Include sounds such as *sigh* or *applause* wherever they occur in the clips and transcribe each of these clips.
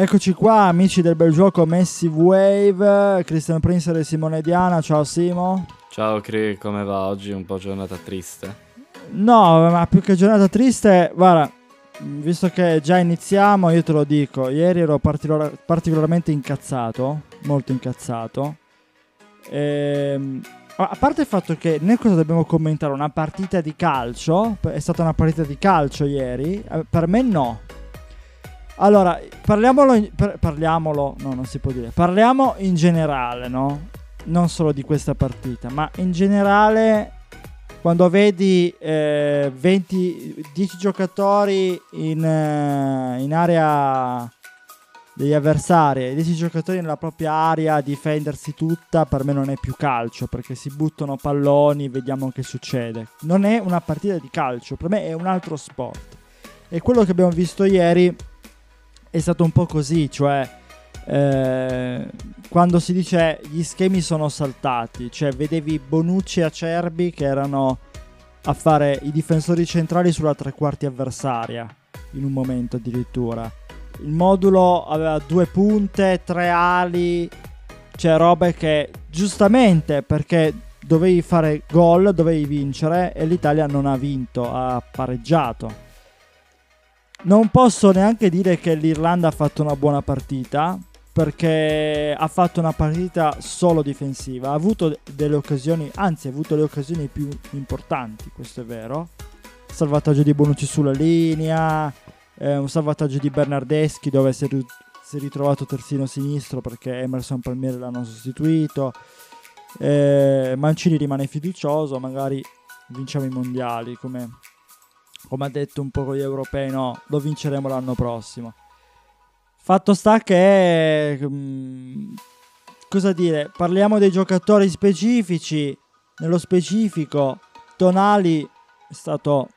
Eccoci qua, amici del bel gioco Messi Wave, Christian Prince e Simone Diana. Ciao Simo. Ciao Cri, come va oggi? Un po' giornata triste? No, ma più che giornata triste, guarda, visto che già iniziamo, io te lo dico, ieri ero particolar- particolarmente incazzato, molto incazzato. Ehm, a parte il fatto che noi cosa dobbiamo commentare? Una partita di calcio? È stata una partita di calcio ieri? Eh, Per me no. Allora, parliamolo, in- per- parliamolo, no, non si può dire. Parliamo in generale, no? Non solo di questa partita, ma in generale quando vedi eh, 20, 10 giocatori in, eh, in area degli avversari e 10 giocatori nella propria area a difendersi tutta, per me non è più calcio perché si buttano palloni, vediamo che succede. Non è una partita di calcio, per me è un altro sport. E quello che abbiamo visto ieri è stato un po' così, cioè eh, quando si dice gli schemi sono saltati, cioè vedevi Bonucci e Acerbi che erano a fare i difensori centrali sulla tre quarti avversaria in un momento addirittura. Il modulo aveva due punte, tre ali, cioè robe che giustamente perché dovevi fare gol, dovevi vincere e l'Italia non ha vinto, ha pareggiato. Non posso neanche dire che l'Irlanda ha fatto una buona partita perché ha fatto una partita solo difensiva, ha avuto delle occasioni, anzi ha avuto le occasioni più importanti, questo è vero. Salvataggio di Bonucci sulla linea, eh, un salvataggio di Bernardeschi dove si è, ri- si è ritrovato terzino sinistro perché Emerson Palmieri l'hanno sostituito. Eh, Mancini rimane fiducioso, magari vinciamo i mondiali, come, come ha detto un po' con gli europei, no, lo vinceremo l'anno prossimo. Fatto sta che... mm, cosa dire? Parliamo dei giocatori specifici. Nello specifico, Tonali è stato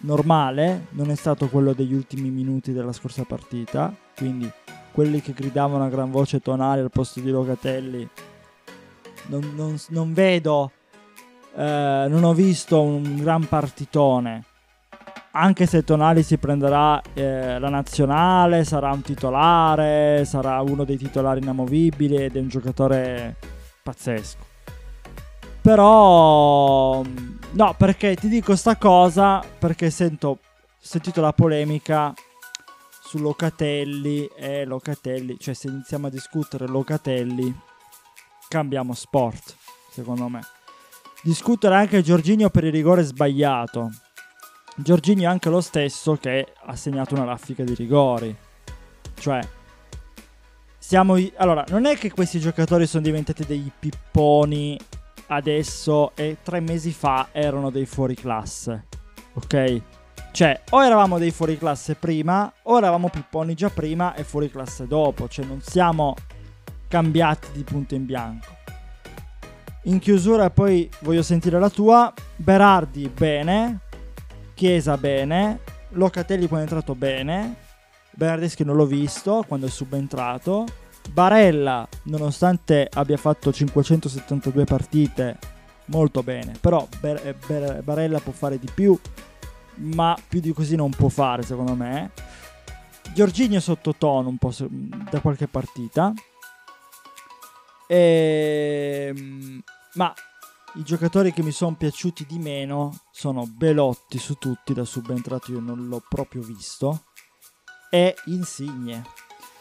normale, non è stato quello degli ultimi minuti della scorsa partita. Quindi quelli che gridavano a gran voce Tonali al posto di Locatelli. Non, non- non vedo, eh, non ho visto un gran partitone anche se Tonali si prenderà eh, la nazionale, sarà un titolare, sarà uno dei titolari inamovibili ed è un giocatore pazzesco. Però no, perché ti dico sta cosa perché sento sentito la polemica su Locatelli e Locatelli, cioè se iniziamo a discutere Locatelli cambiamo sport, secondo me. Discutere anche Giorginio per il rigore sbagliato. Giorginio è anche lo stesso che ha segnato una raffica di rigori. Cioè, siamo. i- Allora, non è che questi giocatori sono diventati dei pipponi adesso e tre mesi fa erano dei fuoriclasse. Ok? Cioè, o eravamo dei fuoriclasse prima, o eravamo pipponi già prima e fuoriclasse dopo. Cioè, non siamo cambiati di punto in bianco. In chiusura, poi voglio sentire la tua. Berardi, bene. Chiesa bene, Locatelli quando è entrato bene, Bernardeschi non l'ho visto quando è subentrato, Barella nonostante abbia fatto 572 partite molto bene, però Ber- eh, Ber- Barella può fare di più, ma più di così non può fare secondo me. Giorginio sottotono un po' da qualche partita. Ehm, ma i giocatori che mi sono piaciuti di meno sono Belotti su tutti, da subentrato io non l'ho proprio visto, e Insigne.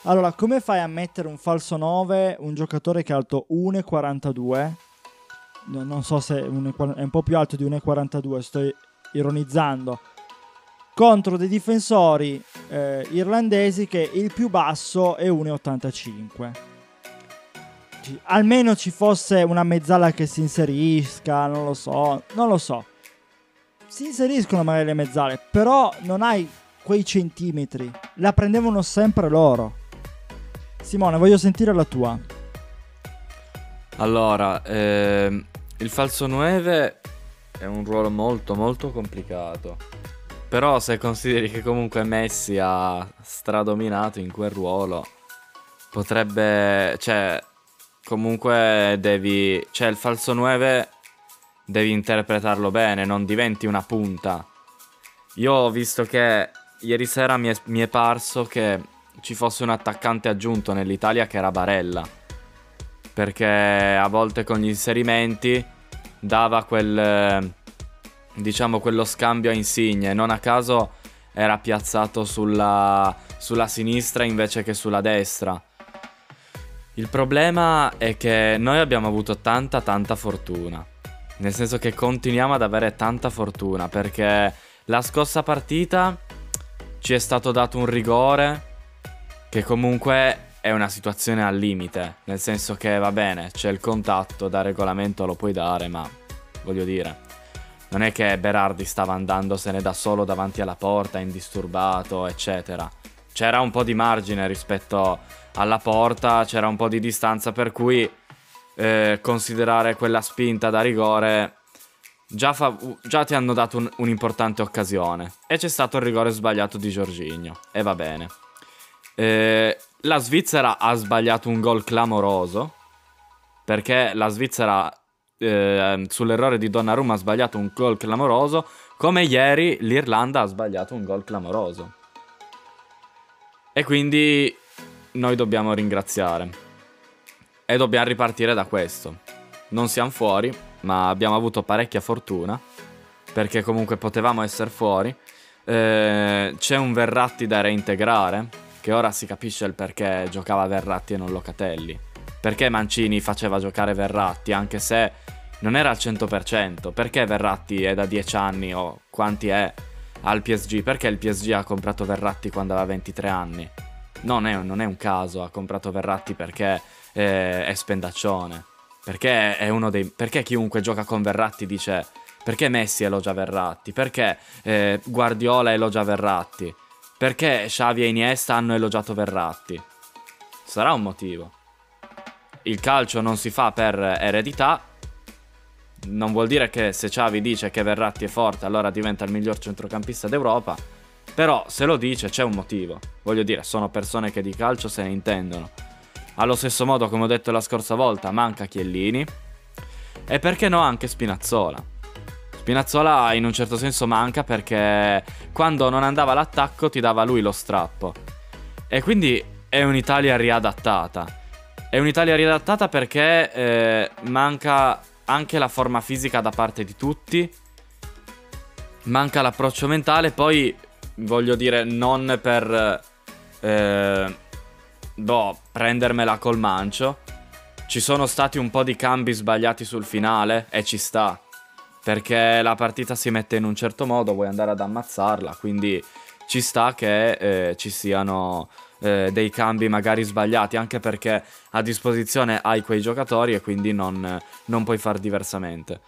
Allora, come fai a mettere un falso 9, un giocatore che è alto 1,42? No- non so se è un po' più alto di 1,42, sto ironizzando. Contro dei difensori eh, irlandesi che il più basso è 1,85 almeno ci fosse una mezzala che si inserisca, non lo so, non lo so. Si inseriscono magari le mezzale, però non hai quei centimetri. La prendevano sempre loro. Simone, voglio sentire la tua. Allora, ehm, il falso 9 è un ruolo molto molto complicato. Però se consideri che comunque Messi ha stradominato in quel ruolo, potrebbe... Cioè, comunque devi... Cioè, il falso 9 devi interpretarlo bene, non diventi una punta. Io ho visto che ieri sera mi è, mi è parso che ci fosse un attaccante aggiunto nell'Italia che era Barella. Perché a volte con gli inserimenti dava quel diciamo quello scambio a insigne. Non a caso era piazzato sulla, sulla sinistra invece che sulla destra. Il problema è che noi abbiamo avuto tanta tanta fortuna. Nel senso che continuiamo ad avere tanta fortuna perché la scorsa partita ci è stato dato un rigore che comunque è una situazione al limite, nel senso che va bene, c'è il contatto, da regolamento lo puoi dare, ma voglio dire, non è che Berardi stava andandosene da solo davanti alla porta, indisturbato, eccetera. C'era un po' di margine rispetto alla porta, c'era un po' di distanza, per cui eh, considerare quella spinta da rigore già, fa, già ti hanno dato un, un'importante occasione. E c'è stato il rigore sbagliato di Giorginio, e va bene. Eh, la Svizzera ha sbagliato un gol clamoroso, perché la Svizzera eh, sull'errore di Donnarumma ha sbagliato un gol clamoroso, come ieri l'Irlanda ha sbagliato un gol clamoroso. E quindi noi dobbiamo ringraziare. E dobbiamo ripartire da questo. Non siamo fuori, ma abbiamo avuto parecchia fortuna, perché comunque potevamo essere fuori. Eh, c'è un Verratti da reintegrare, che ora si capisce il perché giocava Verratti e non Locatelli perché Mancini faceva giocare Verratti, anche se non era al 100%. Perché Verratti è da 10 anni o quanti è al PSG? Perché il PSG ha comprato Verratti quando aveva 23 anni? Non è, non è un caso, ha comprato Verratti perché eh, è spendaccione. Perché è uno dei. Perché chiunque gioca con Verratti dice. Perché Messi elogia Verratti? Perché eh, Guardiola elogia Verratti? Perché Xavi e Iniesta hanno elogiato Verratti? Sarà un motivo il calcio non si fa per eredità. Non vuol dire che se Xavi dice che Verratti è forte, allora diventa il miglior centrocampista d'Europa. Però se lo dice c'è un motivo. Voglio dire, sono persone che di calcio se ne intendono. Allo stesso modo, come ho detto la scorsa volta, manca Chiellini. E perché no anche Spinazzola. Spinazzola in un certo senso manca perché quando non andava l'attacco ti dava lui lo strappo. E quindi è un'Italia riadattata. È un'Italia riadattata perché eh, manca anche la forma fisica da parte di tutti, manca l'approccio mentale, poi voglio dire non per eh, boh, prendermela col mancio. Ci sono stati un po' di cambi sbagliati sul finale e ci sta. Perché la partita si mette in un certo modo, vuoi andare ad ammazzarla, quindi ci sta che eh, ci siano eh, dei cambi magari sbagliati, anche perché a disposizione hai quei giocatori e quindi non, non puoi far diversamente.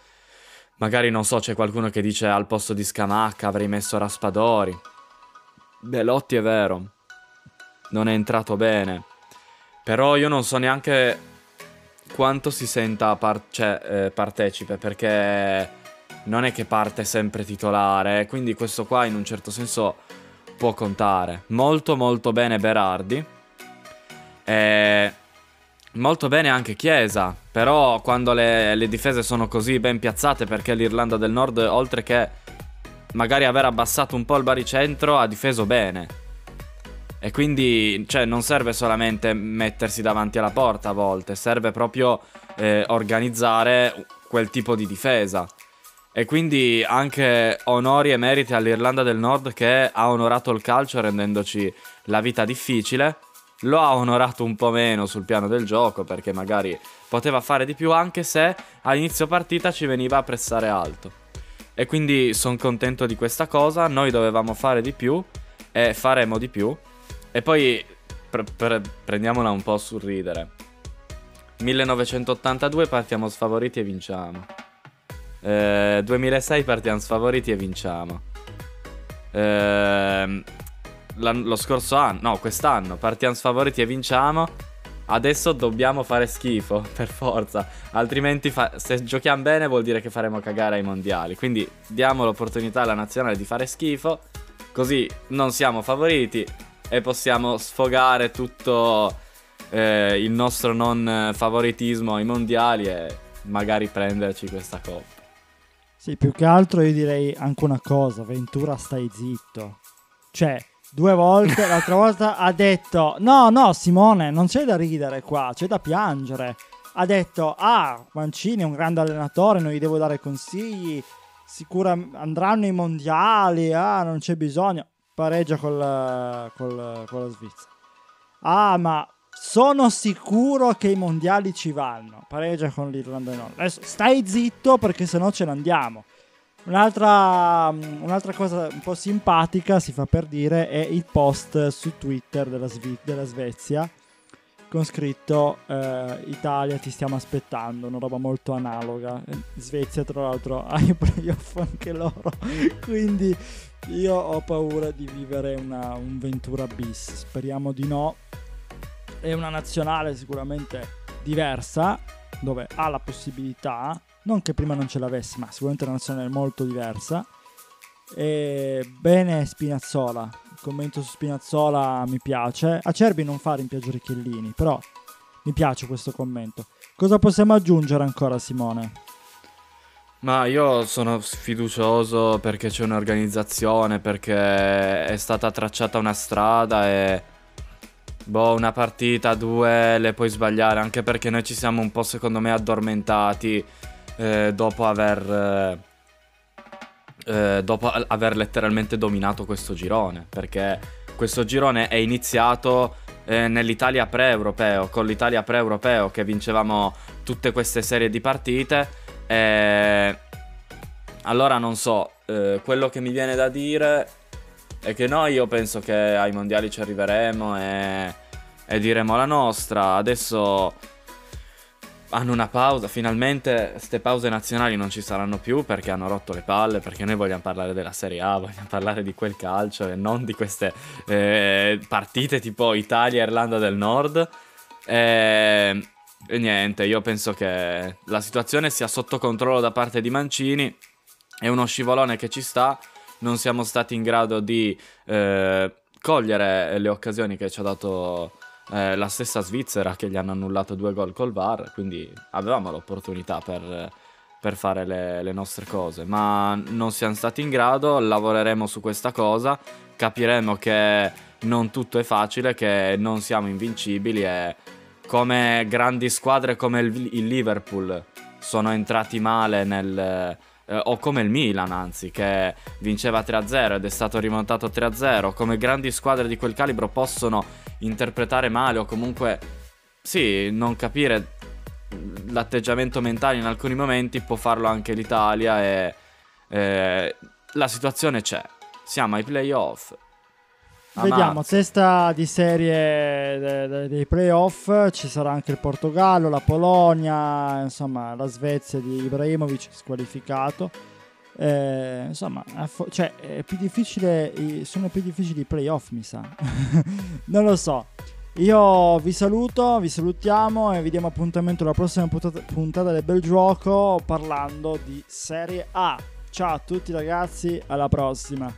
Magari non so, c'è qualcuno che dice al posto di Scamacca avrei messo Raspadori. Belotti è vero, non è entrato bene. Però io non so neanche quanto si senta par- cioè, eh, partecipe perché non è che parte sempre titolare. Quindi questo qua in un certo senso può contare. Molto molto bene Berardi. E molto bene anche Chiesa. Però quando le, le difese sono così ben piazzate perché l'Irlanda del Nord, oltre che magari aver abbassato un po' il baricentro, ha difeso bene. E quindi, cioè, non serve solamente mettersi davanti alla porta a volte, serve proprio eh, organizzare quel tipo di difesa. E quindi anche onori e meriti all'Irlanda del Nord che ha onorato il calcio rendendoci la vita difficile. Lo ha onorato un po' meno sul piano del gioco perché magari poteva fare di più anche se a inizio partita ci veniva a pressare alto. E quindi sono contento di questa cosa, noi dovevamo fare di più e faremo di più. E poi pre- pre- prendiamola un po' sul ridere. 1982 partiamo sfavoriti e vinciamo. Eh, 2006 partiamo sfavoriti e vinciamo. Eh, lo scorso anno, no, quest'anno partiamo sfavoriti e vinciamo. Adesso dobbiamo fare schifo, *laughs* per forza. Altrimenti, fa- se giochiamo bene, vuol dire che faremo cagare ai mondiali. Quindi diamo l'opportunità alla nazionale di fare schifo. Così non siamo favoriti e possiamo sfogare tutto eh, il nostro non favoritismo ai mondiali e magari prenderci questa coppa. Sì, più che altro io direi anche una cosa, Ventura stai zitto. Cioè, due volte. *laughs* L'altra volta ha detto: No, no, Simone, non c'è da ridere qua, c'è da piangere. Ha detto: Ah, Mancini è un grande allenatore, non gli devo dare consigli. Sicura andranno ai mondiali. Ah, non c'è bisogno. Pareggia col, col, con la Svizzera. Ah, ma sono sicuro che i mondiali ci vanno. Pareggia con l'Irlanda del Nord. Adesso stai zitto perché sennò ce ne andiamo. Un'altra, un'altra, cosa un po' simpatica, si fa per dire, è il post su Twitter della, Sve- della Svezia con scritto eh, Italia ti stiamo aspettando, una roba molto analoga. Svezia tra l'altro *laughs* ha i playoff anche loro, *laughs* quindi io ho paura di vivere una un Ventura bis, speriamo di no. È una nazionale sicuramente diversa, dove ha la possibilità non che prima non ce l'avessi, ma sicuramente una nazionale molto diversa. E bene Spinazzola, il commento su Spinazzola mi piace. Acerbi non fa rimpiangere Chiellini, però mi piace questo commento. Cosa possiamo aggiungere ancora Simone? Ma io sono fiducioso perché c'è un'organizzazione, perché è stata tracciata una strada e boh, una partita, due le puoi sbagliare, anche perché noi ci siamo un po' secondo me addormentati eh, dopo aver... Eh, dopo aver letteralmente dominato questo girone, perché questo girone è iniziato eh, nell'Italia pre-europeo, con l'Italia pre-europeo che vincevamo tutte queste serie di partite. E... Allora non so, eh, quello che mi viene da dire è che noi io penso che ai mondiali ci arriveremo e, e diremo la nostra. Adesso hanno una pausa, finalmente queste pause nazionali non ci saranno più perché hanno rotto le palle, perché noi vogliamo parlare della Serie A, vogliamo parlare di quel calcio e non di queste eh, partite tipo Italia-Irlanda del Nord. E, e, niente, io penso che la situazione sia sotto controllo da parte di Mancini, è uno scivolone che ci sta, non siamo stati in grado di eh, cogliere le occasioni che ci ha dato eh, la stessa Svizzera che gli hanno annullato due gol col VAR, quindi avevamo l'opportunità per, per fare le, le, nostre cose, ma non siamo stati in grado, lavoreremo su questa cosa, capiremo che non tutto è facile, che non siamo invincibili e come grandi squadre come il, il Liverpool sono entrati male nel eh, o come il Milan anzi che vinceva 3-0 ed è stato rimontato 3-0, come grandi squadre di quel calibro possono interpretare male o comunque sì, non capire l'atteggiamento mentale in alcuni momenti può farlo anche l'Italia e eh, la situazione c'è. Siamo ai playoff, Vediamo, testa di serie de- de- dei playoff, ci sarà anche il Portogallo, la Polonia, insomma la Svezia di Ibrahimovic squalificato. Eh, insomma, fo- cioè, è più difficile, sono più difficili i playoff, mi sa. *laughs* non lo so. Io vi saluto, vi salutiamo e vi diamo appuntamento alla prossima puntata, puntata del Bel Gioco parlando di Serie A. Ciao a tutti ragazzi, alla prossima.